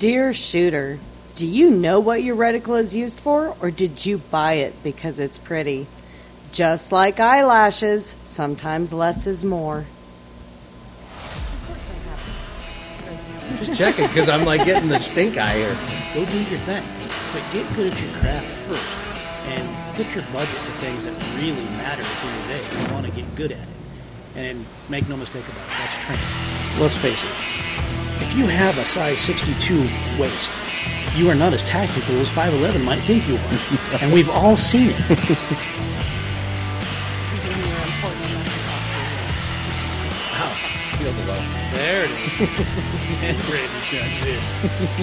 Dear shooter, do you know what your reticle is used for, or did you buy it because it's pretty? Just like eyelashes, sometimes less is more. Just checking because I'm like getting the stink eye here. Go do your thing, but get good at your craft first, and put your budget to things that really matter at the end of the day. You want to get good at it, and make no mistake about it, that's training. Let's face it. If you have a size 62 waist, you are not as tactical as 5'11 might think you are, and we've all seen it. Wow. Feel the love. There it is. and Brandon chimes in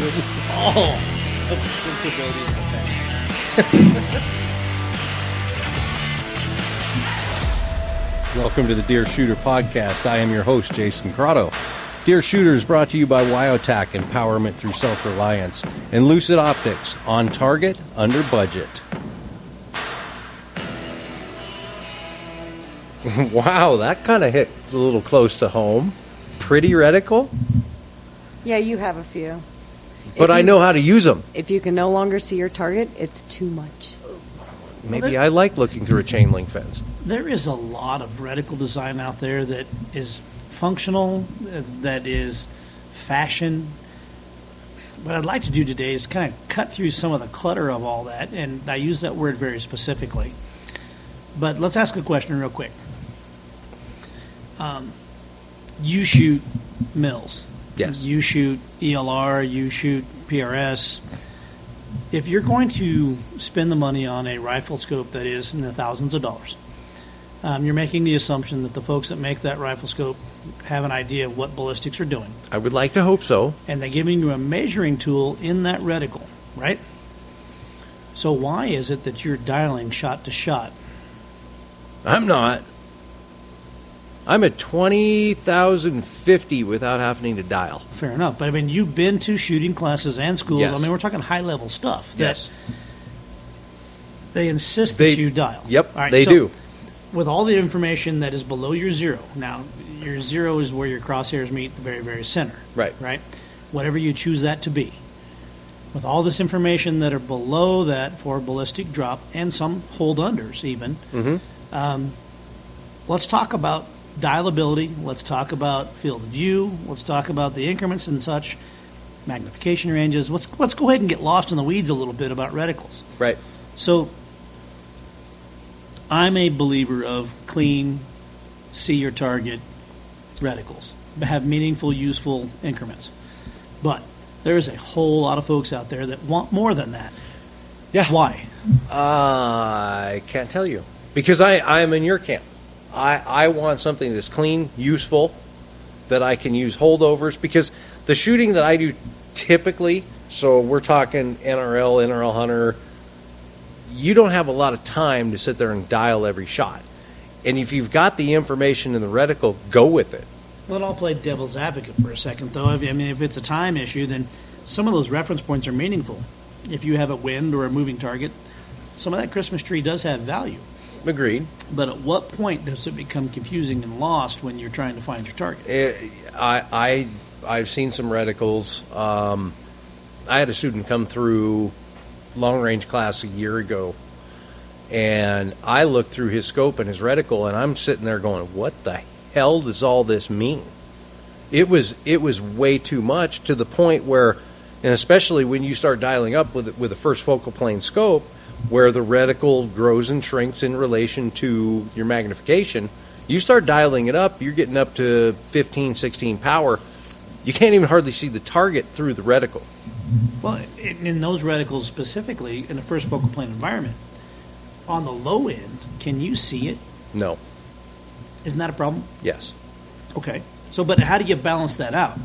with all of the sensibilities of the family. Welcome to the Deer Shooter Podcast. I am your host, Jason Crotto. Deer Shooters brought to you by Wyotac Empowerment Through Self Reliance and Lucid Optics on target, under budget. wow, that kind of hit a little close to home. Pretty reticle, Yeah, you have a few. but If I you- know how to use them. If you can no longer see your target, it's too much. Maybe there- I like looking through a chain link fence. There is a lot of reticle design out there that is functional, that is fashion. What I'd like to do today is kind of cut through some of the clutter of all that, and I use that word very specifically. But let's ask a question real quick. Um, you shoot mills. Yes. You shoot ELR, you shoot PRS. If you're going to spend the money on a rifle scope that is in the thousands of dollars, um, you're making the assumption that the folks that make that rifle scope have an idea of what ballistics are doing, I would like to hope so. and they're giving you a measuring tool in that reticle, right? So why is it that you're dialing shot to shot? I'm not. I'm at 20,050 without having to dial. Fair enough, but I mean, you've been to shooting classes and schools. Yes. I mean, we're talking high level stuff. that Yes. They insist They- that you dial. Yep, right, they so do. With all the information that is below your zero, now your zero is where your crosshairs meet the very, very center. Right. Right? Whatever you choose that to be. With all this information that are below that for ballistic drop and some hold unders even, Mhm. um, let's talk about dialability. Let's talk about field of view. Let's talk about the increments and such, magnification ranges. Let's let's go ahead and get lost in the weeds a little bit about reticles. Right. So, I'm a believer of clean, see your target reticles, have meaningful, useful increments. But there is a whole lot of folks out there that want more than that. Yeah. Why? Uh, I can't tell you. Because I, I am in your camp. I, I want something that's clean, useful, that I can use holdovers. Because the shooting that I do typically, so we're talking NRL, NRL Hunter, you don't have a lot of time to sit there and dial every shot. And if you've got the information in the reticle, go with it. Well, I'll play devil's advocate for a second, though. I mean, if it's a time issue, then some of those reference points are meaningful. If you have a wind or a moving target, some of that Christmas tree does have value. Agreed. But at what point does it become confusing and lost when you're trying to find your target? Eh, I, I I've seen some reticles. Um, I had a student come through long range class a year ago, and I looked through his scope and his reticle, and I'm sitting there going, "What the hell does all this mean?" It was it was way too much to the point where, and especially when you start dialing up with with a first focal plane scope, where the reticle grows and shrinks in relation to your magnification, you start dialing it up, you're getting up to 15, 16 power. You can't even hardly see the target through the reticle. Well, in, in those reticles specifically, in the first focal plane environment, on the low end, can you see it? No. Isn't that a problem? Yes. Okay. So, but how do you balance that out?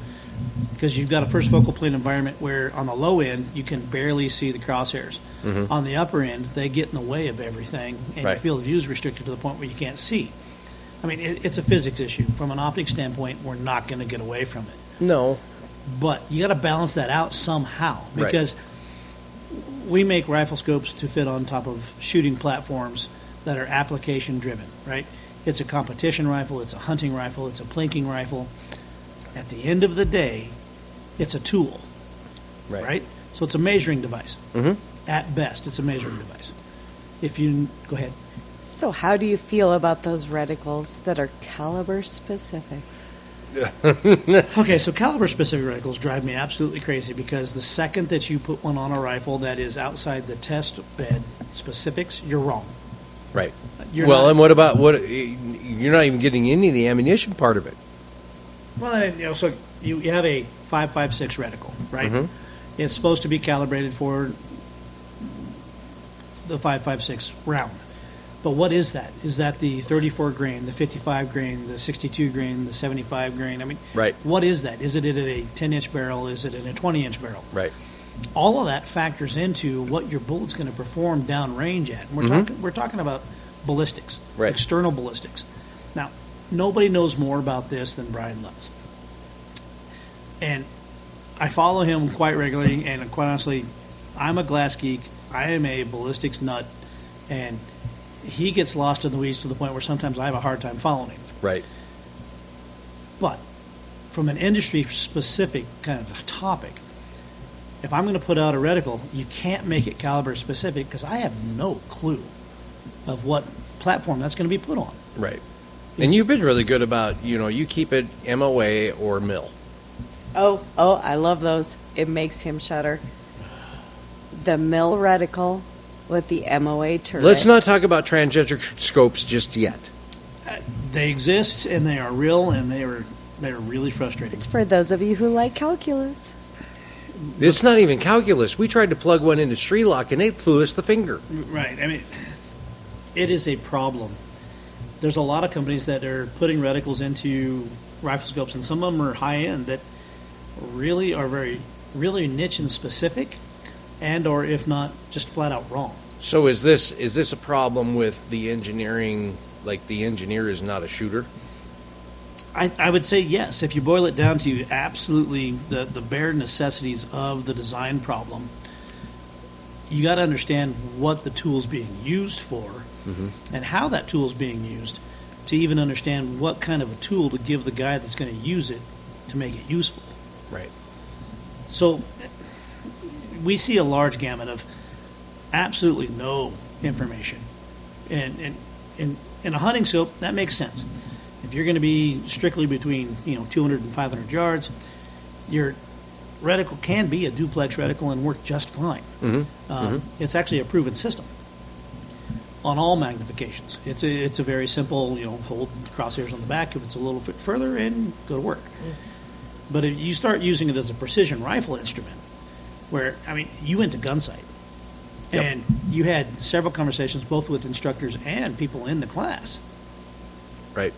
Because you've got a first focal plane environment where on the low end you can barely see the crosshairs. Mhm. On the upper end, they get in the way of everything, and Right. your field of view is restricted to the point where you can't see. I mean, it, it's a physics issue. From an optics standpoint, we're not going to get away from it. No. But you got to balance that out somehow Right. because we make rifle scopes to fit on top of shooting platforms that are application driven, right? It's a competition rifle, it's a hunting rifle, it's a plinking rifle. At the end of the day, it's a tool. Right. right? So it's a measuring device. Mhm. At best, it's a measuring device. If you go ahead, So, how do you feel about those reticles that are caliber specific? Okay, so caliber specific reticles drive me absolutely crazy because the second that you put one on a rifle that is outside the test bed specifics, you're wrong. Right. You're well, not- and what about what? You're not even getting any of the ammunition part of it. Well, and, you know, so you, you have a 5.56 reticle, right? Mhm. It's supposed to be calibrated for the 5.56 round. But what is that? Is that the 34 grain, the 55 grain, the 62 grain, the 75 grain? I mean, Right. what is that? Is it in a 10 inch barrel? Is it in a 20 inch barrel? Right. all of that factors into what your bullet's going to perform downrange at. And we're Mhm. talking we're talking about ballistics, Right. external ballistics. Now, nobody knows more about this than Bryan Litz, and I follow him quite regularly. And quite honestly, I'm a glass geek. I am a ballistics nut, and he gets lost in the weeds to the point where sometimes I have a hard time following him. Right. But from an industry specific kind of topic, if I'm going to put out a reticle, you can't make it caliber specific because I have no clue of what platform that's going to be put on. Right. Is- And you've been really good about you know you keep it MOA or mill. Oh, oh, I love those. It makes him shudder. The mill reticle with the MOA turret. Let's not talk about transgender scopes just yet. Uh, they exist and they are real and they are they are really frustrating. It's for those of you who like calculus. It's not even calculus. We tried to plug one into Strelok and it flew us the finger. Right. I mean, it is a problem. There's a lot of companies that are putting reticles into rifle scopes, and some of them are high end that really are very, really niche and specific, and or if not, just flat out wrong. So is this is this a problem with the engineering? Like the engineer is not a shooter. I, I would say yes. If you boil it down to absolutely the, the bare necessities of the design problem, you got to understand what the tool's being used for mm-hmm. and how that tool is being used to even understand what kind of a tool to give the guy that's going to use it to make it useful. Right. So we see a large gamut of absolutely no information. And, and, and in a hunting scope, that makes sense. If you're going to be strictly between you know 200 and 500 yards, your reticle can be a duplex reticle and work just fine. Mm-hmm. Um, It's actually a proven system on all magnifications. It's a, it's a very simple, you know, hold crosshairs on the back if it's a little bit further and go to work. But if you start using it as a precision rifle instrument, where, I mean, you went to Gunsite, Yep. and you had several conversations both with instructors and people in the class Right.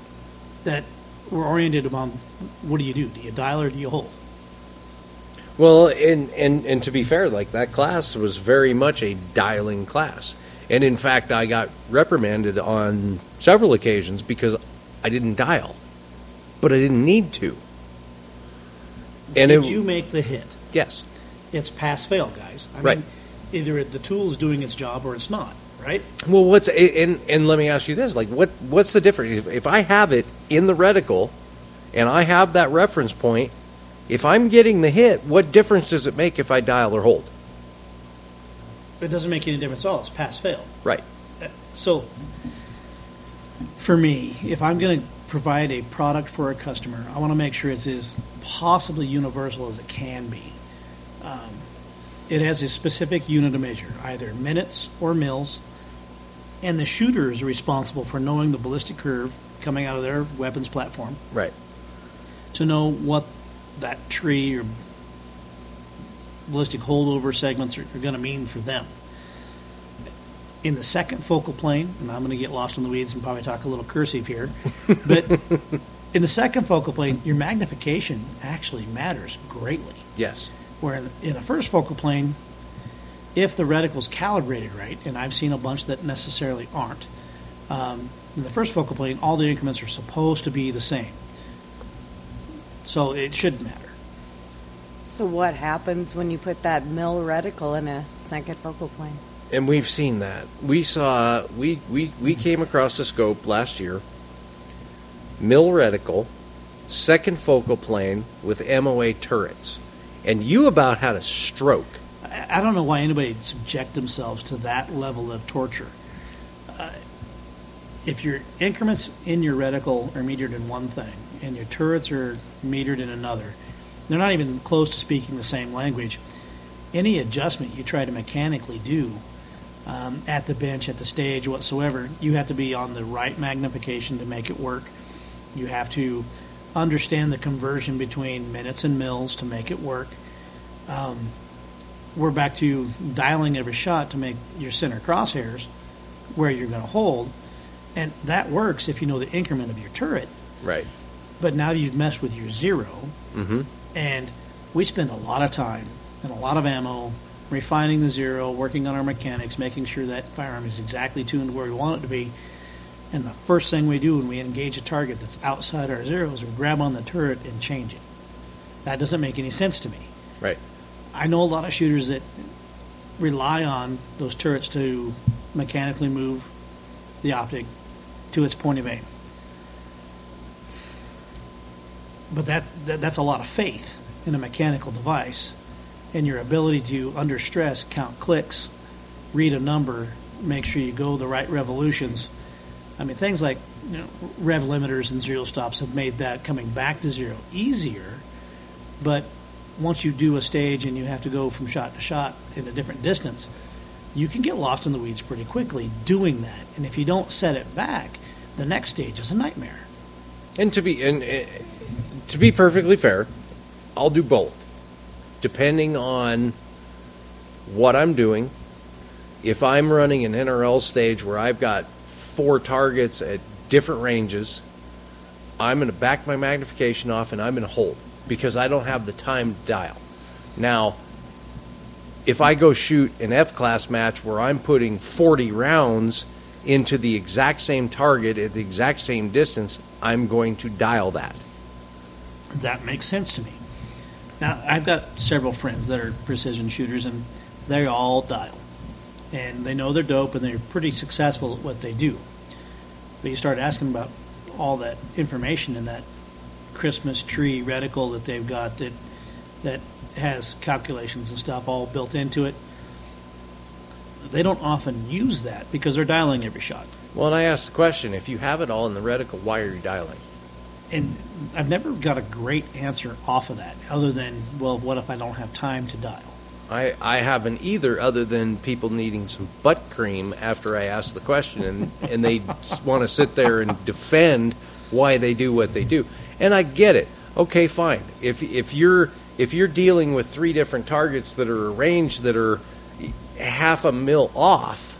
that were oriented around what do you do? Do you dial or do you hold? Well, and, and and to be fair, like that class was very much a dialing class, and in fact, I got reprimanded on several occasions because I didn't dial, but I didn't need to. And Did it, you make the hit? yes, It's pass fail, guys. I Right. mean, either the tool's doing its job or it's not, right? Well, what's and and let me ask you this: like, what what's the difference if, if I have it in the reticle, and I have that reference point? If I'm getting the hit, what difference does it make if I dial or hold? It doesn't make any difference at all. It's pass fail. Right. Uh, so, for me, if I'm going to provide a product for a customer, I want to make sure it's as possibly universal as it can be. Um, it has a specific unit of measure, either minutes or mils, and the shooter is responsible for knowing the ballistic curve coming out of their weapons platform Right. to know what that tree or ballistic holdover segments are, are going to mean for them. In the second focal plane, and I'm going to get lost in the weeds and probably talk a little cursive here, but in the second focal plane, your magnification actually matters greatly. Yes. Where in, in the first focal plane, if the reticle's calibrated right, and I've seen a bunch that necessarily aren't, um, in the first focal plane, all the increments are supposed to be the same. So it shouldn't matter. So, what happens when you put that mill reticle in a second focal plane? And we've seen that. We saw we we we came across a scope last year. Mill reticle, second focal plane with MOA turrets, and you about had a stroke. I don't know why anybody would subject themselves to that level of torture. Uh, if your increments in your reticle are metered in one thing and your turrets are metered in another, they're not even close to speaking the same language. Any adjustment you try to mechanically do um, at the bench, at the stage, whatsoever, you have to be on the right magnification to make it work. You have to understand the conversion between minutes and mils to make it work. Um, we're back to dialing every shot to make your center crosshairs where you're going to hold. And that works if you know the increment of your turret. Right. But now you've messed with your zero, Mm-hmm. and we spend a lot of time and a lot of ammo refining the zero, working on our mechanics, making sure that firearm is exactly tuned where we want it to be. And the first thing we do when we engage a target that's outside our zero is we grab on the turret and change it. That doesn't make any sense to me. Right. I know a lot of shooters that rely on those turrets to mechanically move the optic to its point of aim. But that, that that's a lot of faith in a mechanical device and your ability to under stress count clicks, read a number, make sure you go the right revolutions. I mean things like you know, rev limiters and zero stops have made that coming back to zero easier, but once you do a stage and you have to go from shot to shot in a different distance, you can get lost in the weeds pretty quickly doing that. And if you don't set it back, the next stage is a nightmare. And to be and uh, to be perfectly fair, I'll do both, depending on what I'm doing. If I'm running an NRL stage where I've got four targets at different ranges, I'm going to back my magnification off and I'm going to hold because I don't have the time to dial. Now, if I go shoot an F class match where I'm putting 40 rounds into the exact same target at the exact same distance, I'm going to dial that. That makes sense to me. Now, I've got several friends that are precision shooters, and they all dial. And they know they're dope, and they're pretty successful at what they do. But you start asking about all that information in that Christmas tree reticle that they've got that that has calculations and stuff all built into it. They don't often use that because they're dialing every shot. Well, and I asked the question if you have it all in the reticle, why are you dialing? And I've never got a great answer off of that, other than, well, what if I don't have time to dial? I, I haven't either, other than people needing some butt cream after I ask the question, and, and they want to sit there and defend why they do what they do. And I get it. Okay, fine. If if you're if you're dealing with three different targets that are arranged that are half a mil off,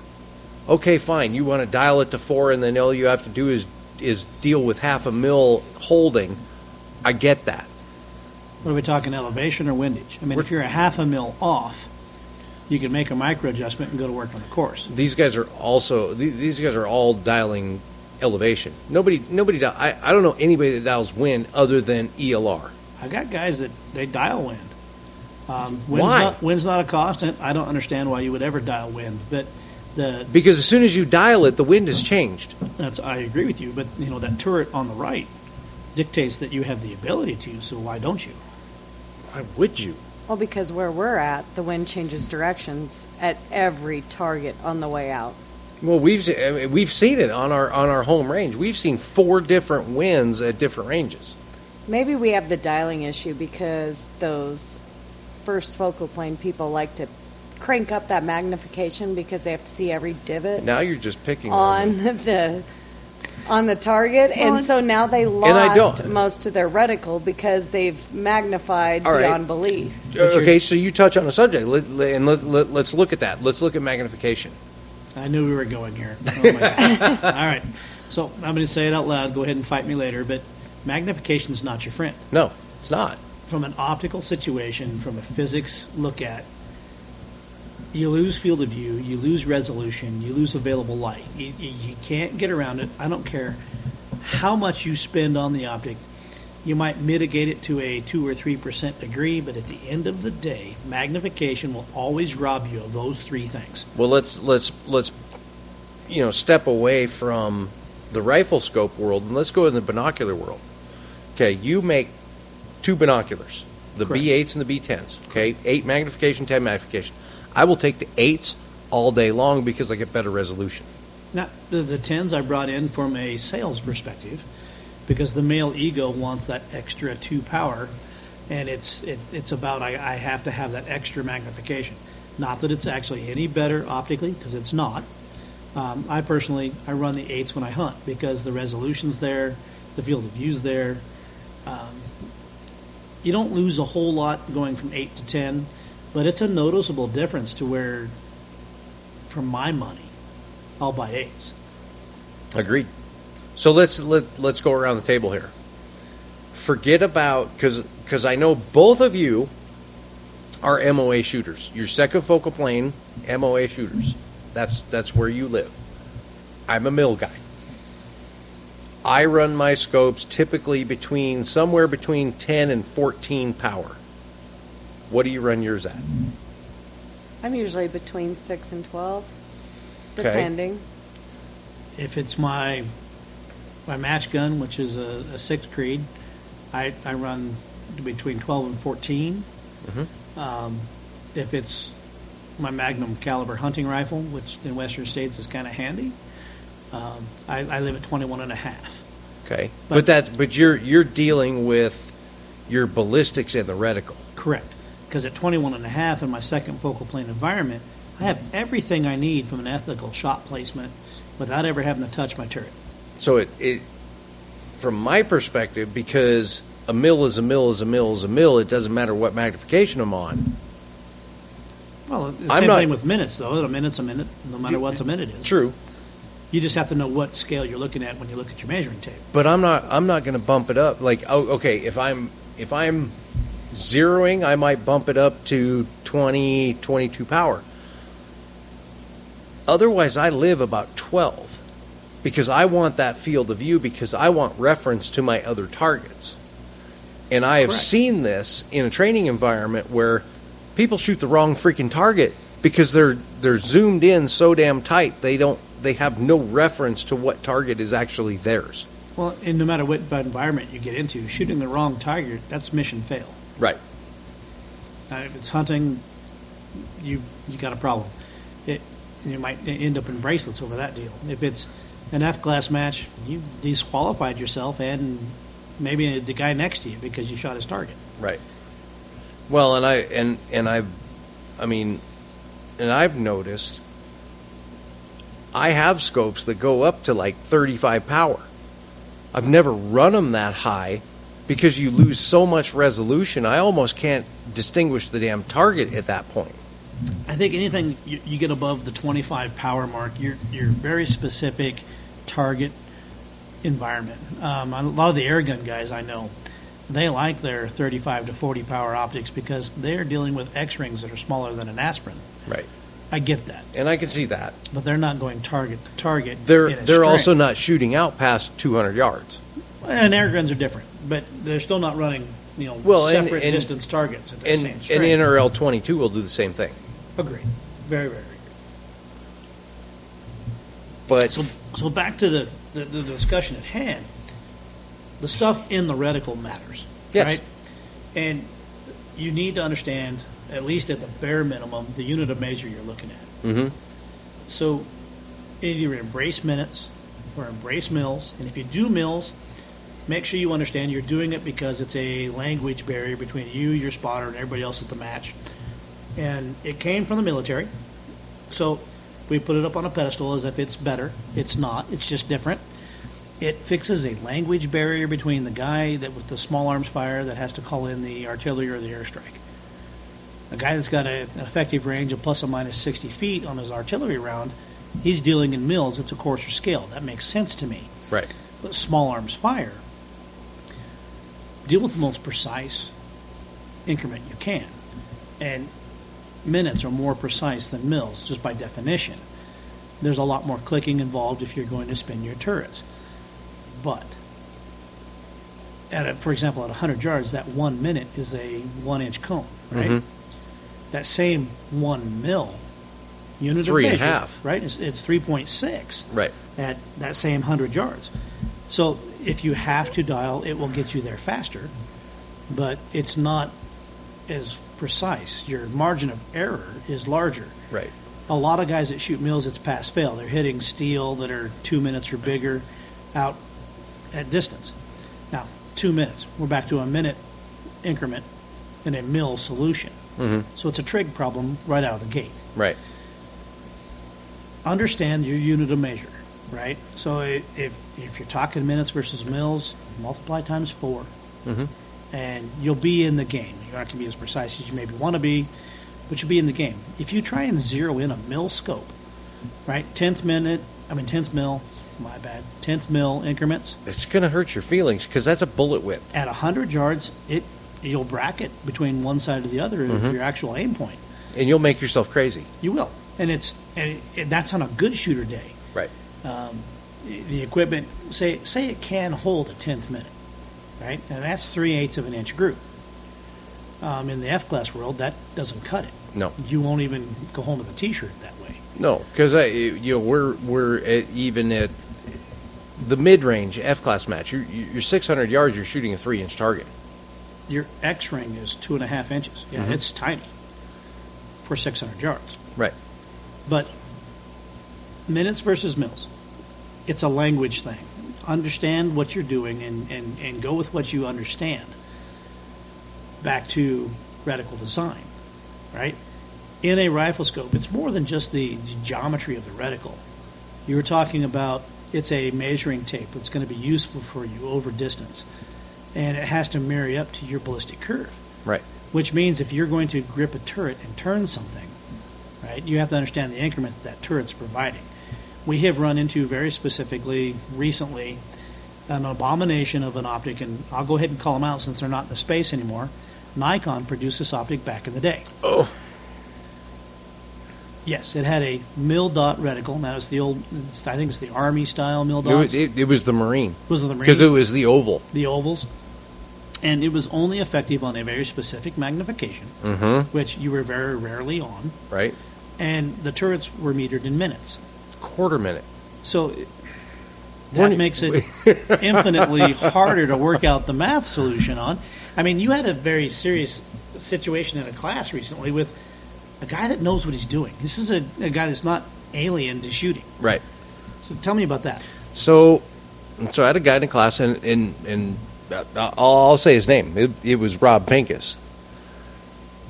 okay, fine. You want to dial it to four, and then all you have to do is is deal with half a mil holding. I get that. What are we talking, elevation or windage? I mean, if you're a half a mil off, you can make a micro adjustment and go to work on the course. these guys are also th- these guys are all dialing elevation. Nobody nobody di- I, I don't know anybody that dials wind other than ELR. I've got guys that they dial wind. Um, wind's Why? Not, wind's not a constant. I don't understand why you would ever dial wind, but the Because as soon as you dial it, the wind has changed. that's I agree with you. But you know that turret on the right dictates that you have the ability to. So why don't you? Why would you? Well, because where we're at, the wind changes directions at every target on the way out. Well, we've se- I mean, we've seen it on our on our home range. We've seen four different winds at different ranges. Maybe we have the dialing issue because those first focal plane people like to crank up that magnification because they have to see every divot Now you're just picking on. on the on the target, Well, and so now they I lost don't- most of their reticle because they've magnified All right. beyond belief. Uh, Okay, so you touch on a subject, let, let- and let, let, let's look at that. Let's look at magnification. I knew we were going here. Oh my God. All right. So I'm going to say it out loud. Go ahead and fight me later. But magnification is not your friend. No, it's not. From an optical situation, from a physics look at, you lose field of view, you lose resolution, you lose available light. You, you, can't get around it. I don't care how much you spend on the optic. You might mitigate it to a two or three percent degree, but at the end of the day, magnification will always rob you of those three things. Well, let's let's let's you know step away from the rifle scope world and let's go in the binocular world. Okay, you make two binoculars. the Correct. B8s and the B10s. Okay, eight magnification, ten magnification. I will take the eights all day long because I get better resolution. Now, the, the tens I brought in from a sales perspective, because the male ego wants that extra two power, and it's it, it's about I, I have to have that extra magnification. Not that it's actually any better optically, because it's not. Um, I personally I run the eights when I hunt because the resolution's there, the field of view's there. Um, you don't lose a whole lot going from eight to ten, but it's a noticeable difference to where, for my money, I'll buy eights. Agreed. So let's let, let's go around the table here. Forget about because because I know both of you are MOA shooters. You're second focal plane MOA shooters. That's that's where you live. I'm a mill guy. I run my scopes typically between somewhere between 10 and 14 power. What do you run yours at? I'm usually between 6 and 12, Okay. depending. if it's my my match gun, which is a, a six creed, I, I run between twelve and 14 Mhm. Um, if it's my Magnum caliber hunting rifle, which in Western states is kind of handy, um, I, I live at 21 and a half. Okay. But, But- that but you're you're dealing with your ballistics and the reticle. Correct. Because at 21 and a half in my second focal plane environment, I have everything I need from an ethical shot placement without ever having to touch my turret. So it, it from my perspective, because a mill is a mill is a mill is a mill, it doesn't matter what magnification I'm on. Well, the I'm same not- thing with minutes, though. A minute's a minute, no matter what a minute is. True. You just have to know what scale you're looking at when you look at your measuring tape. But I'm not I'm not going to bump it up. Like oh, okay, if I'm if I'm zeroing, I might bump it up to 20 22 power. Otherwise, I live about 12 because I want that field of view because I want reference to my other targets. And I have Correct. seen this in a training environment where people shoot the wrong freaking target because they're they're zoomed in so damn tight they don't they have no reference to what target is actually theirs. Well, and no matter what environment you get into, shooting the wrong target, that's mission fail. Right. Uh, if it's hunting, you you got a problem. It, you might end up in bracelets over that deal. If it's an F class match, you disqualified yourself and maybe the guy next to you because you shot his target. Right. Well, and I and and I've, I mean, and I've noticed. I have scopes that go up to like 35 power. I've never run them that high because you lose so much resolution. I almost can't distinguish the damn target at that point. I think anything you, you get above the 25 power mark, you're you're very specific target environment. Um, a lot of the air gun guys I know, they like their 35 to 40 power optics because they're dealing with X rings that are smaller than an aspirin. Right. I get that, And I can see that. but they're not going target to target. They're they're string. also not shooting out past 200 yards. and air guns are different, but they're still not running you know Well, and- separate and- distance targets at the And same and. NRL 22 will do the same thing. Agreed. Very very. Agreed. But So, so back to the, the, the discussion at hand. The stuff in the reticle matters, Yes. right? And you need to understand, at least at the bare minimum, the unit of measure you're looking at. Mhm. So either embrace minutes or embrace mills. And if you do mills, make sure you understand you're doing it because it's a language barrier between you, your spotter, and everybody else at the match. And it came from the military. So we put it up on a pedestal as if it's better. It's not, it's just different. It fixes a language barrier between the guy that with the small arms fire that has to call in the artillery or the airstrike. A guy that's got a, an effective range of plus or minus 60 feet on his artillery round, he's dealing in mills. It's a coarser scale. That makes sense to me. right. But small arms fire, deal with the most precise increment you can. And minutes are more precise than mills, just by definition. There's a lot more clicking involved if you're going to spin your turrets. But, at a, for example, at 100 yards, that one minute is a one inch cone, right? Mhm. That same one mil unit Three of and a measure, half. right? It's, it's 3.6 Right. at that same 100 yards. So if you have to dial, it will get you there faster, but it's not as precise. Your margin of error is larger. Right. A lot of guys that shoot mills, it's pass fail. They're hitting steel that are two minutes or bigger out at distance. Now, two minutes. We're back to a minute increment in a mill solution. hmm So it's a trig problem right out of the gate. Right. Understand your unit of measure, right? So if, if you're talking minutes versus mills, multiply times four, hmm and you'll be in the game. You're not going to be as precise as you maybe want to be, but you'll be in the game. If you try and zero in a mill scope, right? Tenth minute, I mean tenth mill, my bad, tenth mill increments It's going to hurt your feelings because that's a bullet whip. at hundred yards. It you'll bracket between one side or the other Mhm. of your actual aim point. And you'll make yourself crazy. You will, and it's and it, it, that's on a good shooter day. Right. Um, the equipment say say it can hold a tenth minute, right? And that's three eighths of an inch group. Um, in the F class world, that doesn't cut it. No. You won't even go home with a T-shirt that way. No, because you know we're we're at, even at the mid range F class match. You're, you're 600 yards. You're shooting a three inch target. Your X ring is two and a half inches. Yeah, Mhm. it's tiny for 600 yards. Right. But minutes versus mills, it's a language thing. Understand what you're doing and, and, and go with what you understand. Back to reticle design, right? In a rifle scope, it's more than just the geometry of the reticle. You were talking about it's a measuring tape that's going to be useful for you over distance, and it has to marry up to your ballistic curve Right. which means if you're going to grip a turret and turn something, right, you have to understand the increment that that turret's providing. We have run into very specifically recently an abomination of an optic, and I'll go ahead and call them out since they're not in the space anymore. Nikon produced this optic back in the day. Oh. Yes, it had a mill dot reticle. Now it's the old, it's, I think it's the Army style mill It dot. was, it, it was the Marine was the Marine? because it was the oval. the ovals, and it was only effective on a very specific magnification, Mm-hmm. which you were very rarely on. Right. and the turrets were metered in minutes. Quarter minute. So that makes it infinitely harder to work out the math solution on. I mean, you had a very serious situation in a class recently with a guy that knows what he's doing. This is a, a guy that's not alien to shooting. Right. So tell me about that. So, so I had a guy in class, and and and uh, I'll, I'll say his name. It, it was Rob Pincus.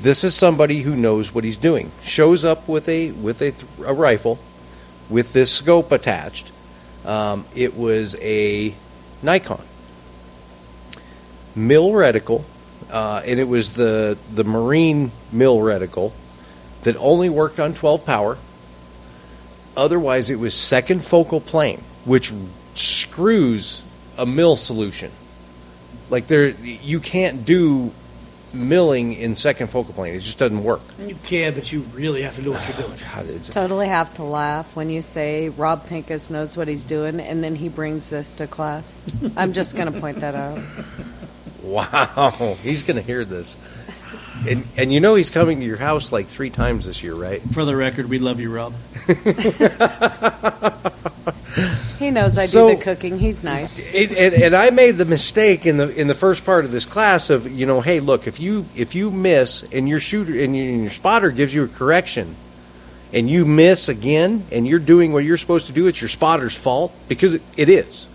This is somebody who knows what he's doing. Shows up with a with a, a rifle, with this scope attached. Um, it was a Nikon mill reticle, uh, and it was the the Marine mill reticle that only worked on 12 power. Otherwise, it was second focal plane, which screws a mill solution. Like there, you can't do milling in second focal plane. It just doesn't work. You can, but you really have to know what you're doing. God, it's, Totally have to laugh when you say Rob Pincus knows what he's doing and then he brings this to class. I'm just going to point that out. wow, he's going to hear this, and and you know he's coming to your house like three times this year, right? For the record, we love you, Rob. He knows I So- do the cooking. He's nice. It, and, and I made the mistake in the in the first part of this class of you know, hey, look, if you if you miss and your shooter and your, and your spotter gives you a correction, and you miss again, and you're doing what you're supposed to do, it's your spotter's fault because it, it is.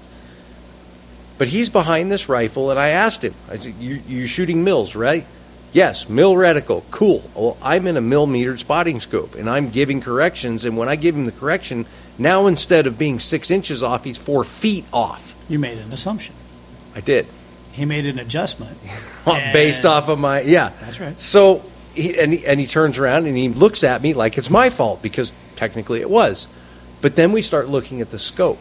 But he's behind this rifle, and I asked him, I said, you, "You're shooting mills, right?" Yes, mill reticle, cool. Well, I'm in a mill metered spotting scope, and I'm giving corrections. And when I give him the correction, now instead of being six inches off, he's four feet off. You made an assumption. I did. He made an adjustment. Based off of my yeah. That's right. So he, and he, and he turns around and he looks at me like it's my fault because technically it was. But then we start looking at the scope,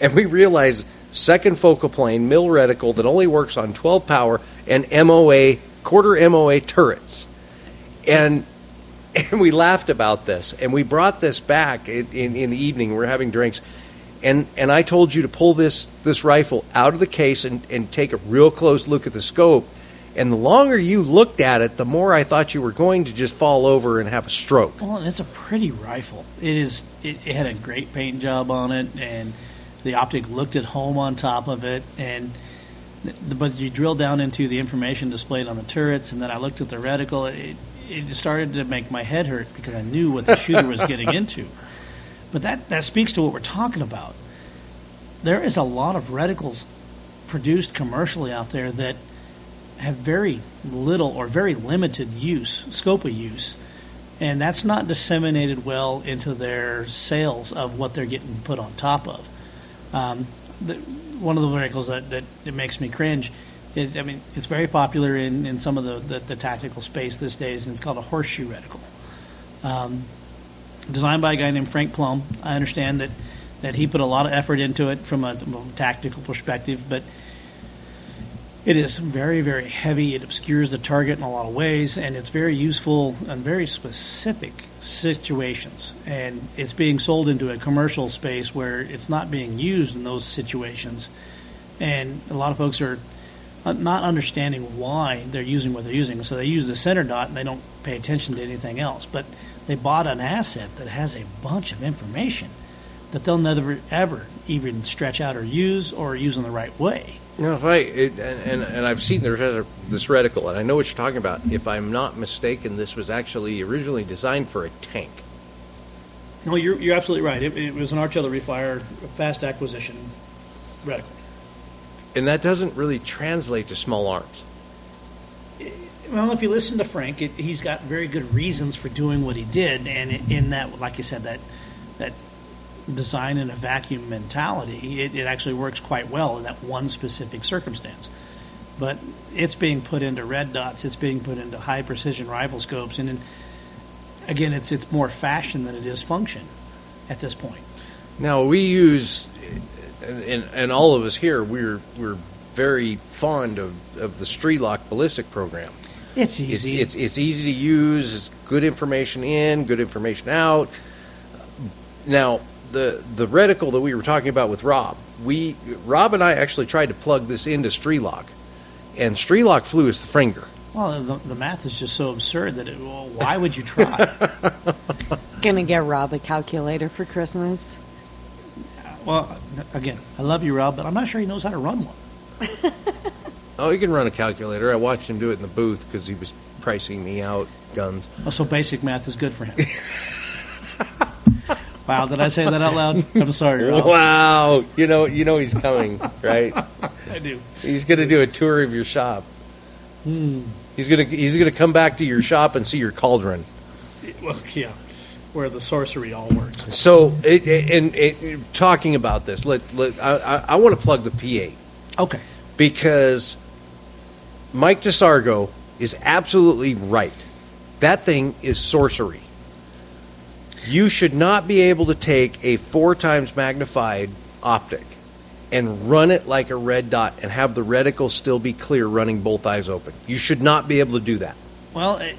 and we realize second focal plane mill reticle that only works on 12 power and MOA quarter MOA turrets, and and we laughed about this and we brought this back in, in, in the evening. We're having drinks. And, and I told you to pull this, this rifle out of the case and, and take a real close look at the scope. And the longer you looked at it, the more I thought you were going to just fall over and have a stroke. Well, and it's a pretty rifle. It is. It, it had a great paint job on it, and the optic looked at home on top of it. And but you drill down into the information displayed on the turrets, and then I looked at the reticle. It, it started to make my head hurt because I knew what the shooter was getting into. But that, that speaks to what we're talking about. There is a lot of reticles produced commercially out there that have very little or very limited use, scope of use, and that's not disseminated well into their sales of what they're getting put on top of. Um, the, one of the reticles that, that it makes me cringe is, I mean, it's very popular in, in some of the, the, the tactical space these days, and it's called a horseshoe reticle. Um, designed by a guy named Frank Plum. I understand that, that he put a lot of effort into it from a, from a tactical perspective, but it is very, very heavy. It obscures the target in a lot of ways, and it's very useful in very specific situations. And it's being sold into a commercial space where it's not being used in those situations. And a lot of folks are not understanding why they're using what they're using. So they use the center dot and they don't pay attention to anything else. But they bought an asset that has a bunch of information that they'll never ever even stretch out or use or use in the right way. No, if I it, and, and and I've seen this this reticle, and I know what you're talking about. If I'm not mistaken, this was actually originally designed for a tank. No, you're you're absolutely right. It, it was an artillery fire, fast acquisition reticle. And that doesn't really translate to small arms. Well, if you listen to Frank, it, he's got very good reasons for doing what he did, and in that, like you said, that that design in a vacuum mentality, it, it actually works quite well in that one specific circumstance. But it's being put into red dots, it's being put into high precision rifle scopes, and in, again, it's it's more fashion than it is function at this point. Now we use, and, and all of us here, we're we're very fond of, of the Strelok ballistic program. It's easy. It's, it's, it's easy to use. It's good information in, good information out. Now, the the reticle that we were talking about with Rob, we Rob and I actually tried to plug this into Strelok, and Strelok flew us the finger. Well, the, the math is just so absurd that it, well, why would you try? Gonna get Rob a calculator for Christmas. Well, again, I love you, Rob, but I'm not sure he knows how to run one. Oh, he can run a calculator. I watched him do it in the booth because he was pricing me out guns. Oh, so basic math is good for him. wow, did I say that out loud? I'm sorry, Rob. Wow, you know, you know he's coming, right? I do. He's going to do a tour of your shop. Hmm. He's gonna he's gonna come back to your shop and see your cauldron. Well, yeah, where the sorcery all works. So, it, it- and it, talking about this, let, let I, I, I want to plug the P8 Okay. because Mike DeSargo is absolutely right. That thing is sorcery. You should not be able to take a four times magnified optic and run it like a red dot and have the reticle still be clear running both eyes open. You should not be able to do that. Well, it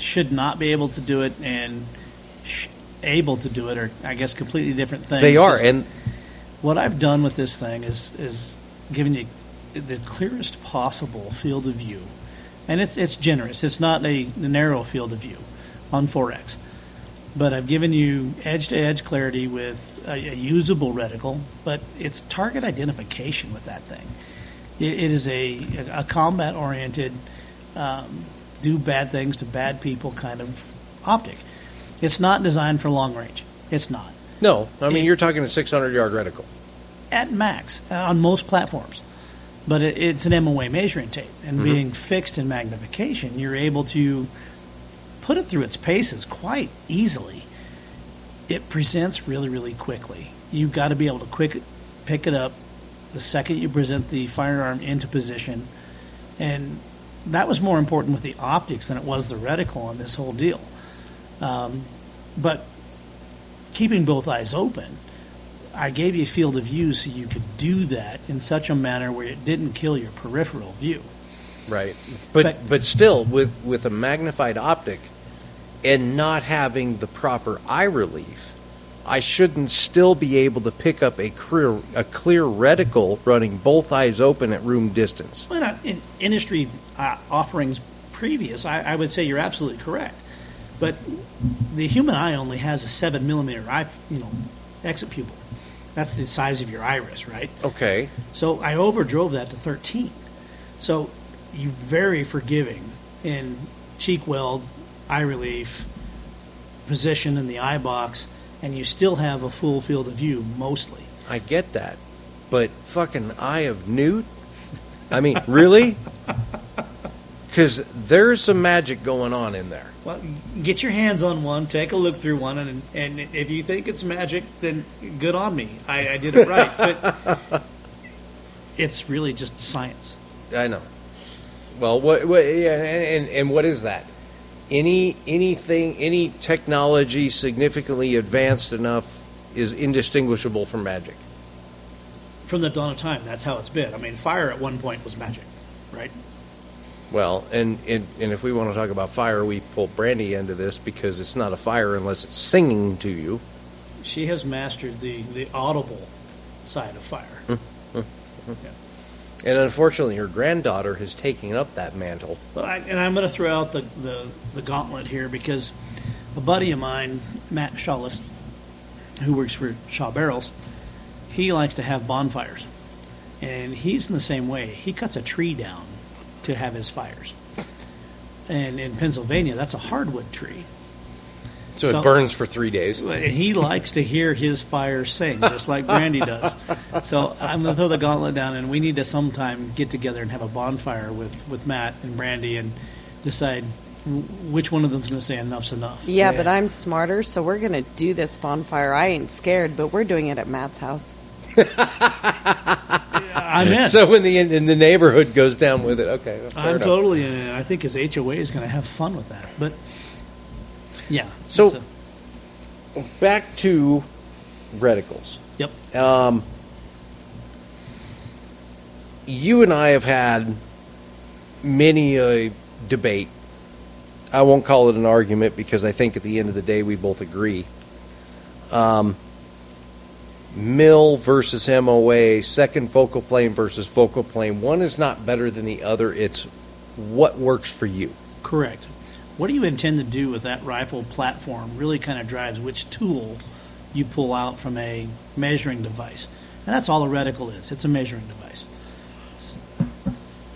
should not be able to do it and sh- able to do it are, I guess, completely different things. They are, and what I've done with this thing is is giving you the clearest possible field of view, and it's it's generous. It's not a, a narrow field of view on 4x, but I've given you edge to edge clarity with a, a usable reticle, but it's target identification with that thing. It, it is a a combat oriented. Um, do bad things to bad people kind of optic. It's not designed for long range. It's not no, I mean It- you're talking a 600 yard reticle. at max uh, on most platforms. But it, it's an MOA measuring tape, and being fixed in magnification, you're able to put it through its paces quite easily. It presents really, really quickly. You've got to be able to quick pick it up the second you present the firearm into position, and that was more important with the optics than it was the reticle on this whole deal. Um, but keeping both eyes open, I gave you a field of view so you could do that in such a manner where it didn't kill your peripheral view. Right. But But- but still with with a magnified optic and not having the proper eye relief, I shouldn't still be able to pick up a clear a clear reticle running both eyes open at room distance. Well, not in industry uh, offerings previous, I, I would say you're absolutely correct. But the human eye only has a seven millimeter eye, you know, exit pupil. That's the size of your iris, right? Okay. So I overdrove that to 13. So you're very forgiving in cheek weld, eye relief, position in the eye box, and you still have a full field of view mostly. I get that, but fucking Eye of Newt. I mean, really? Because there's some magic going on in there. Well, get your hands on one, take a look through one, and and if you think it's magic, then good on me. I, I did it right, but it's really just science. I know. Well, what? what yeah, and, and and what is that? Any anything, any technology significantly advanced enough is indistinguishable from magic. From the dawn of time, that's how it's been. I mean, fire at one point was magic, right? Well, and, and and if we want to talk about fire, we pull Brandy into this because it's not a fire unless it's singing to you. She has mastered the the audible side of fire. Hmm, hmm, hmm. Yeah. And unfortunately, her granddaughter has taken up that mantle. But I, and I'm going to throw out the, the, the gauntlet here because a buddy of mine, Matt Shawless, who works for Shaw Barrels, he likes to have bonfires. And he's in the same way. He cuts a tree down to have his fires. And in Pennsylvania, that's a hardwood tree. So, So- it burns for three days. And he likes to hear his fire sing, just like Brandy does. So I'm going to throw the gauntlet down, and we need to sometime get together and have a bonfire with, with Matt and Brandy and decide which one of them's going to say enough's enough. Yeah, but I'm smarter, so we're going to do this bonfire. I ain't scared, but we're doing it at Matt's house. I'm in. So when the in the neighborhood goes down with it, okay. I'm enough. totally in it. I think his HOA is going to have fun with that. But yeah. So- it's Back to reticles. yep. Um, you and I have had many a debate. I won't call it an argument because I think at the end of the day we both agree. Um, mill versus MOA, second focal plane versus focal plane. One is not better than the other. It's what works for you. Correct. What do you intend to do with that rifle platform? Really kind of drives which tool you pull out from a measuring device. And that's all a reticle is. It's a measuring device.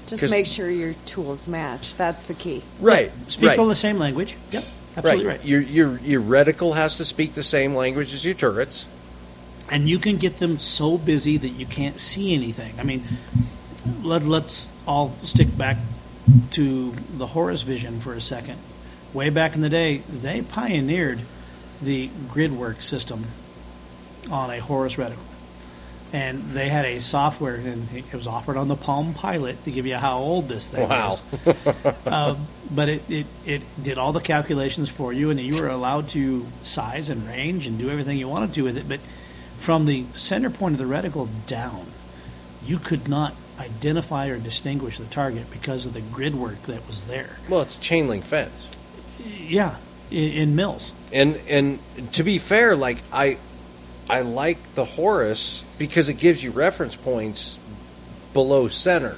Just make sure your tools match. That's the key. Right. Speak right. all the same language. Yep. Absolutely right. Your, your your reticle has to speak the same language as your turrets. and you can get them so busy that you can't see anything. I mean, let, let's all stick back to the Horus vision for a second. Way back in the day, they pioneered the grid work system on a Horus reticle. And they had a software, and it was offered on the Palm Pilot to give you how old this thing Wow. is. Uh, but it, it, it did all the calculations for you, and you were allowed to size and range and do everything you wanted to with it. But from the center point of the reticle down, you could not identify or distinguish the target because of the grid work that was there. Well, it's a chain link fence. Yeah, in, in mills. And and to be fair, like I I like the Horus because it gives you reference points below center.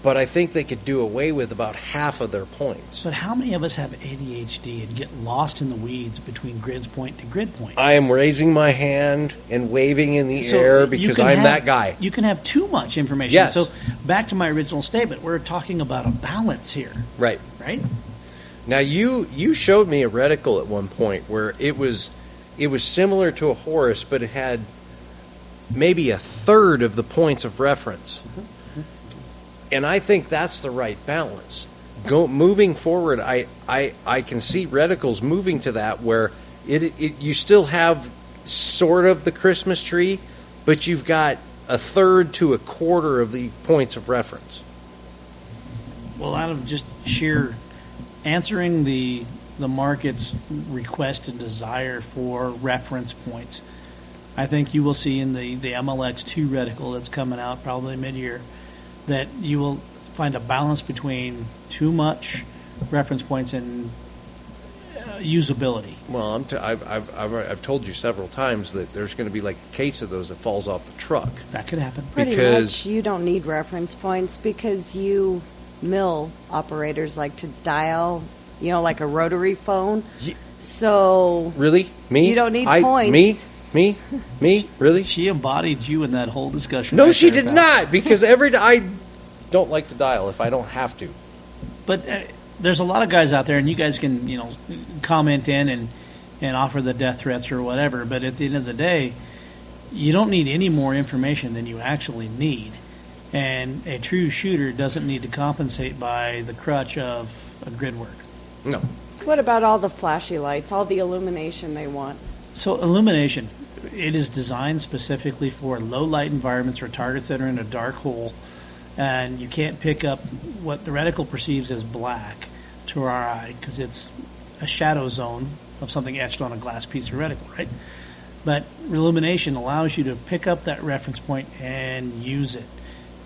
But I think they could do away with about half of their points. But how many of us have ADHD and get lost in the weeds between grid point to grid point? I am raising my hand and waving in the So air because I'm have- that guy. You can have too much information. Yes. So back to my original statement, we're talking about a balance here, Right. right? Now you you showed me a reticle at one point where it was it was similar to a Horus, but it had maybe a third of the points of reference. Mm-hmm. And I think that's the right balance. Go moving forward, I I, I can see reticles moving to that where it, it you still have sort of the Christmas tree, but you've got a third to a quarter of the points of reference. Well, out of just sheer answering the the market's request and desire for reference points, I think you will see in the the MLX two reticle that's coming out probably mid year that you will find a balance between too much reference points and uh, usability. Well, I'm t- I've, I've, I've, I've told you several times that there's going to be like a case of those that falls off the truck. That could happen. Pretty Because- much, you don't need reference points because you mill operators like to dial, you know, like a rotary phone. Ye- So Really? Me? You don't need I, points. Me? Me? Me? Really? She embodied you in that whole discussion. No, right she did pal. not. Because every I don't like to dial if I don't have to. But uh, there's a lot of guys out there, and you guys can, you know, comment in and and offer the death threats or whatever. But at the end of the day, you don't need any more information than you actually need. And a true shooter doesn't need to compensate by the crutch of a grid work. No. What about all the flashy lights, all the illumination they want? So illumination, it is designed specifically for low light environments or targets that are in a dark hole, and you can't pick up what the reticle perceives as black to our eye because it's a shadow zone of something etched on a glass piece of reticle, right? But illumination allows you to pick up that reference point and use it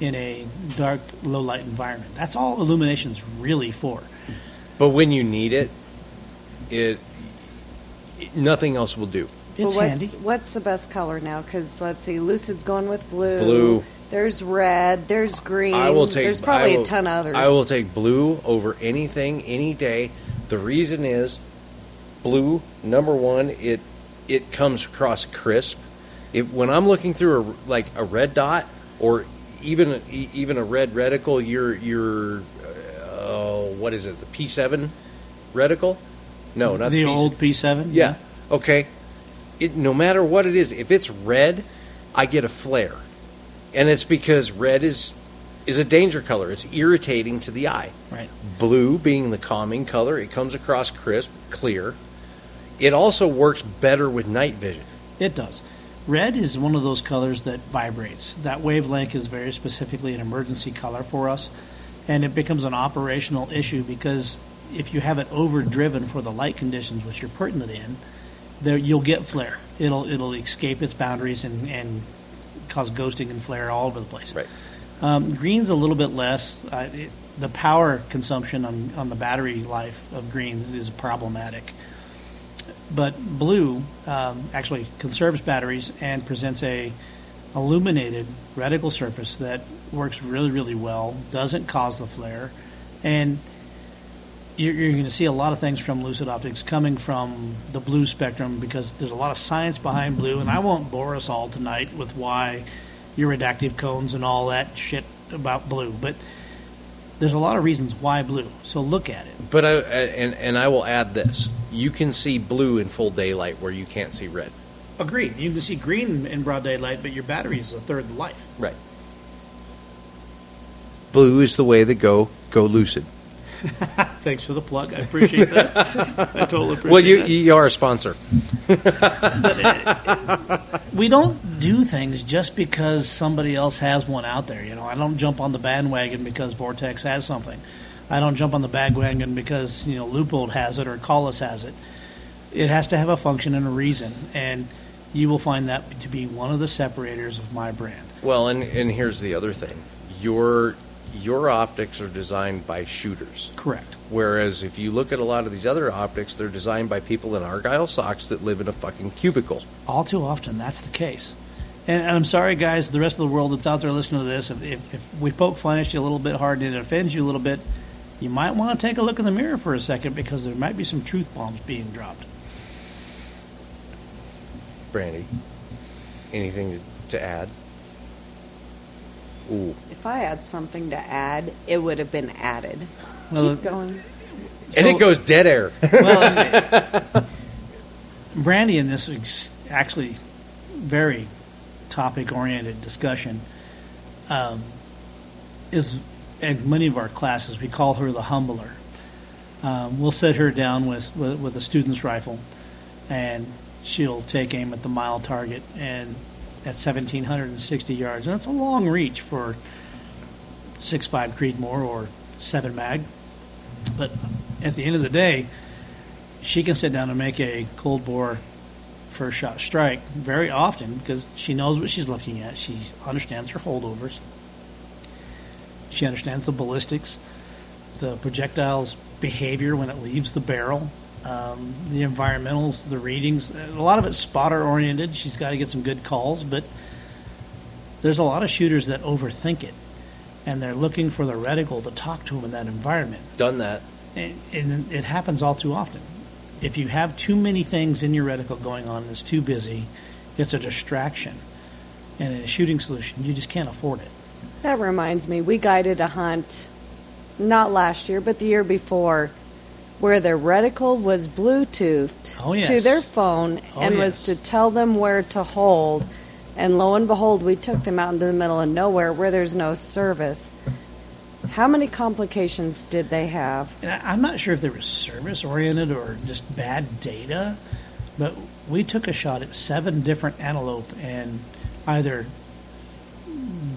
in a dark, low light environment. That's all illumination's really for. But when you need it, it, it- nothing else will do. It's Well, handy. what's, What's the best color now? Because let's see, Lucid's going with blue. Blue. There's red. There's green. I will take. There's probably I will- a ton of others. I will take blue over anything any day. The reason is, blue. Number one, it it comes across crisp. If when I'm looking through a like a red dot or even even a red reticle, your your uh, what is it? The P7 reticle? No, not the the, P7. old P7. Yeah. Okay. It no matter what it is, if it's red, I get a flare, and it's because red is is a danger color. It's irritating to the eye. Right. Blue being the calming color, it comes across crisp, clear. It also works better with night vision. It does. Red is one of those colors that vibrates. That wavelength is very specifically an emergency color for us, and it becomes an operational issue because if you have it overdriven for the light conditions which you're putting it in, there you'll get flare. It'll it'll escape its boundaries and, and cause ghosting and flare all over the place. Right. Um, green's a little bit less. Uh, it, the power consumption on, on the battery life of green is problematic. But blue um, actually conserves batteries and presents a illuminated reticle surface that works really, really well, doesn't cause the flare, and you're, you're going to see a lot of things from Lucid Optics coming from the blue spectrum because there's a lot of science behind blue, and I won't bore us all tonight with why iridactive cones and all that shit about blue, but there's a lot of reasons why blue. So look at it. But I and and I will add this: you can see blue in full daylight where you can't see red. Agreed. You can see green in broad daylight, but your battery is a third the life. Right. Blue is the way to go. Go lucid. Thanks for the plug. I appreciate that. I totally appreciate Well, you that. you are a sponsor. we don't do things just because somebody else has one out there. You know, I don't jump on the bandwagon because Vortex has something. I don't jump on the bandwagon because you know Leupold has it or Kahles has it. It has to have a function and a reason, and you will find that to be one of the separators of my brand. Well, and and here's the other thing: your your optics are designed by shooters. Correct. Whereas if you look at a lot of these other optics, they're designed by people in argyle socks that live in a fucking cubicle. All too often, that's the case. And, and I'm sorry, guys, the rest of the world that's out there listening to this, if, if, if we poke fun at you a little bit hard and it offends you a little bit, you might want to take a look in the mirror for a second because there might be some truth bombs being dropped. Brandy, anything to, to add? Ooh, If I had something to add, it would have been added. Well, Keep going. and it goes dead air. well, Brandy in this ex- actually very topic oriented discussion um, is in many of our classes we call her the humbler. Um, we'll set her down with, with with a student's rifle, and she'll take aim at the mile target and at 1760 yards, and it's a long reach for six five Creedmoor or seven mag. But at the end of the day, she can sit down and make a cold bore first shot strike very often because she knows what she's looking at. She understands her holdovers. She understands the ballistics, the projectile's behavior when it leaves the barrel, um, the environmentals, the readings. A lot of it's spotter oriented. She's got to get some good calls, but there's a lot of shooters that overthink it, and they're looking for the reticle to talk to them in that environment Done that. and, and it happens all too often. If you have too many things in your reticle going on and it's too busy, It's a distraction. And in a shooting solution, you just can't afford it. That reminds me, we guided a hunt not last year, but the year before, where their reticle was Bluetoothed Oh, yes. to their phone Oh, and yes. was to tell them where to hold. And lo and behold, we took them out into the middle of nowhere where there's no service. How many complications did they have? I'm not sure if they were service oriented or just bad data, but we took a shot at seven different antelope and either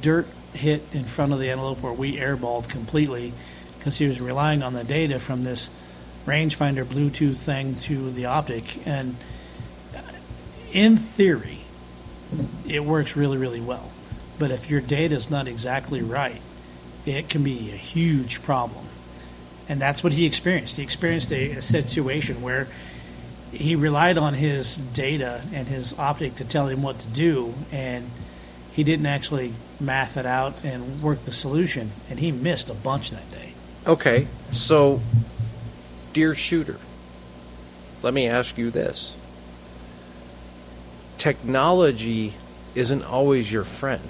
dirt hit in front of the antelope or we airballed completely because he was relying on the data from this rangefinder Bluetooth thing to the optic. And in theory, it works really, really well. But if your data is not exactly right, it can be a huge problem. And that's what he experienced. He experienced a, a situation where he relied on his data and his optic to tell him what to do, and he didn't actually math it out and work the solution, and he missed a bunch that day. Okay, so, dear shooter, let me ask you this. Technology isn't always your friend.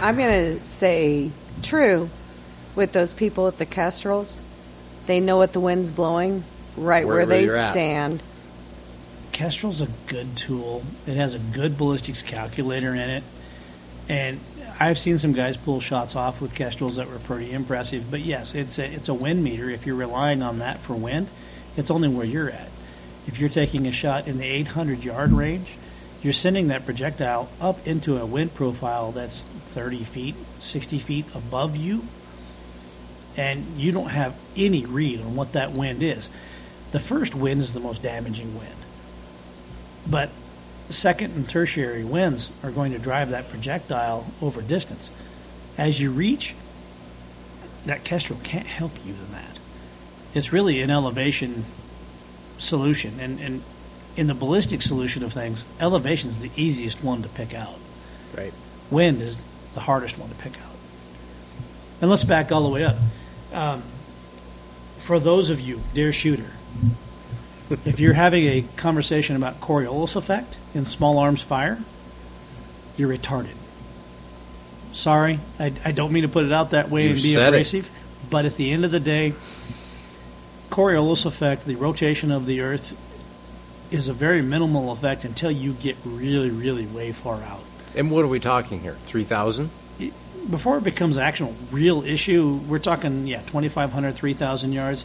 I'm going to say true with those people at the Kestrels. They know what the wind's blowing right where Wherever they you're at. stand. Kestrel's a good tool. It has a good ballistics calculator in it, and I've seen some guys pull shots off with Kestrels that were pretty impressive. But yes, it's a it's a wind meter. If you're relying on that for wind, it's only where you're at. If you're taking a shot in the 800 yard range, you're sending that projectile up into a wind profile that's 30 feet, 60 feet above you, and you don't have any read on what that wind is. The first wind is the most damaging wind. But second and tertiary winds are going to drive that projectile over distance. As you reach, that Kestrel can't help you in that. It's really an elevation solution. And, and in the ballistic solution of things, elevation is the easiest one to pick out. Right. Wind is the hardest one to pick out. And let's back all the way up. Um, for those of you, dear shooter, if you're having a conversation about Coriolis effect in small arms fire, you're retarded. Sorry, I, I don't mean to put it out that way You and be said it. abrasive, but at the end of the day, Coriolis effect, the rotation of the Earth, is a very minimal effect until you get really, really way far out. And what are we talking here? 3,000? before it becomes an actual real issue, we're talking, yeah, 2,500, 3,000 yards.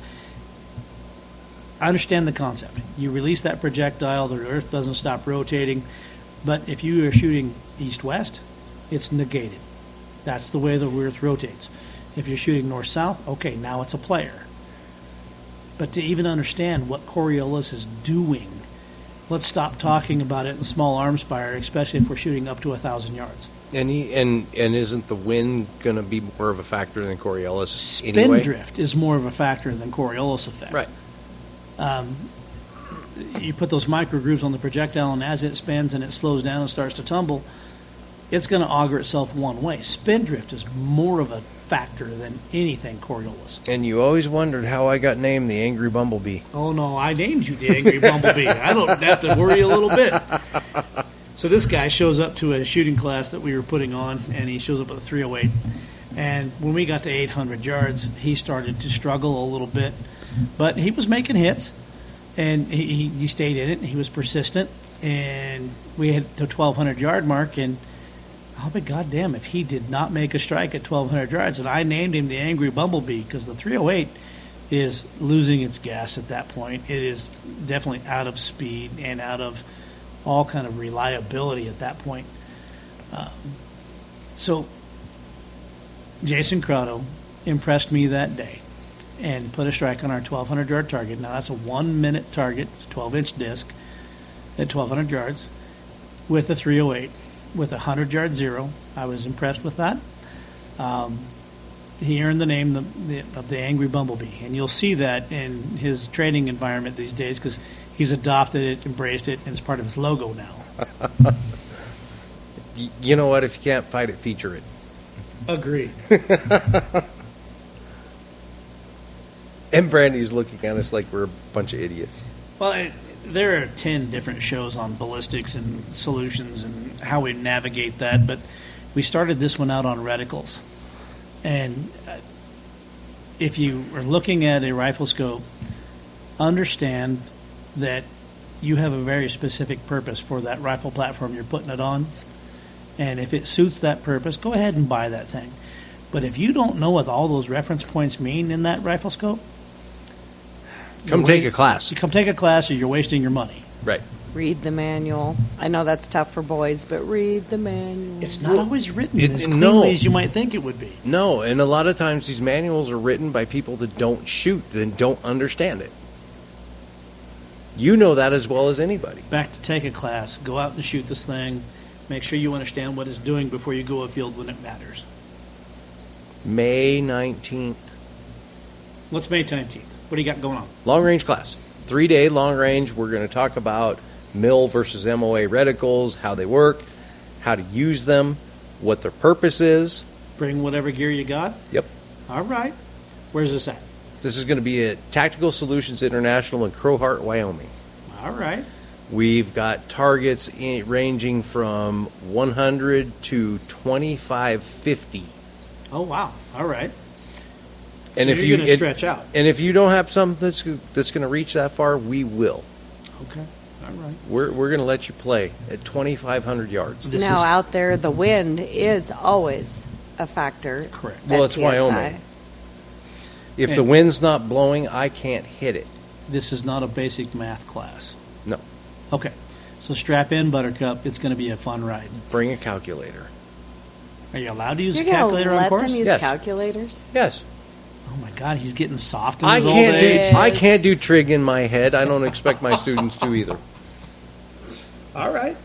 I understand the concept. You release that projectile, the Earth doesn't stop rotating. But if you are shooting east west, it's negated. That's the way the Earth rotates. If you're shooting north south, okay, now it's a player. But to even understand what Coriolis is doing, let's stop talking about it in small arms fire, especially if we're shooting up to a thousand yards. And he, and and isn't the wind going to be more of a factor than Coriolis Spin anyway? drift is more of a factor than Coriolis effect. Right. Um, you put those micro grooves on the projectile, and as it spins and it slows down and starts to tumble, it's going to auger itself one way. Spin drift is more of a factor than anything Coriolis. And you always wondered how I got named the Angry Bumblebee. Oh no, I named you the Angry Bumblebee. I don't have to worry a little bit. So this guy shows up to a shooting class that we were putting on, and he shows up with a 308. And when we got to 800 yards, he started to struggle a little bit, but he was making hits, and he, he, stayed in it. And he was persistent, and we had the 1200 yard mark, and I'll be goddamn if he did not make a strike at 1200 yards. And I named him the Angry Bumblebee because the 308 is losing its gas at that point. It is definitely out of speed and out of all kind of reliability at that point. Um, so Jason Crotto impressed me that day and put a strike on our 1200 yard target. Now that's a one minute target, it's a 12 inch disc at 1200 yards with a 308 with a 100 yard zero. I was impressed with that. Um, he earned the name the, the, of the Angry Bumblebee, and you'll see that in his training environment these days because he's adopted it, embraced it, and it's part of his logo now. You know what? If you can't fight it, feature it. Agreed. And Brandy's looking at us like we're a bunch of idiots. Well, it, there are 10 different shows on ballistics and solutions and how we navigate that, but we started this one out on reticles. And uh, if you are looking at a rifle scope, understand that you have a very specific purpose for that rifle platform you're putting it on. And if it suits that purpose, go ahead and buy that thing. But if you don't know what all those reference points mean in that rifle scope, Come take wa- a class. You come take a class, or you're wasting your money. Right. Read the manual. I know that's tough for boys, but read the manual. It's not always written it- as clearly no. as you might think it would be. No, and a lot of times these manuals are written by people that don't shoot, that don't understand it. You know that as well as anybody. Back to take a class, go out and shoot this thing. Make sure you understand what it's doing before you go afield when it matters. May 19th, What's May 19th? What do you got going on? long range class. Three day long range. We're going to talk about mill versus MOA reticles, how they work, how to use them, what their purpose is. Bring whatever gear you got? Yep. All right. Where's this at? This is going to be at Tactical Solutions International in Crowheart, Wyoming. All right. We've got targets in, ranging from 100 to 2550. Oh, wow. All right. And if you're you going to it- stretch out. and if you don't have something that's that's going to reach that far, we will. Okay. All right. We're we're going to let you play at 2500 yards. This now is- out there, the wind is always a factor. Correct. at Well, it's TSI. Wyoming. If the And- wind's not blowing, I can't hit it. This is not a basic math class. No. Okay. So strap in, Buttercup. It's going to be a fun ride. Bring a calculator. Are you allowed to use You're a calculator gonna on let course? them use Yes. calculators? Yes. Oh my God, he's getting soft in I his old can't age. do I can't do trig in my head. I don't expect my students to either. All right.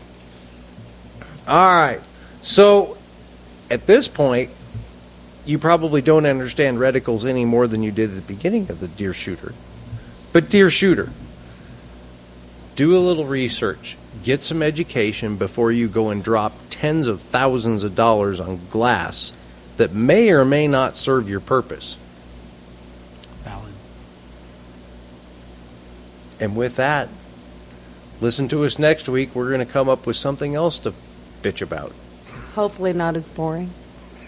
All right. So at this point, you probably don't understand reticles any more than you did at the beginning of the deer shooter. But deer shooter, do a little research, get some education before you go and drop tens of thousands of dollars on glass that may or may not serve your purpose. And with that, listen to us next week. We're going to come up with something else to bitch about. Hopefully not as boring.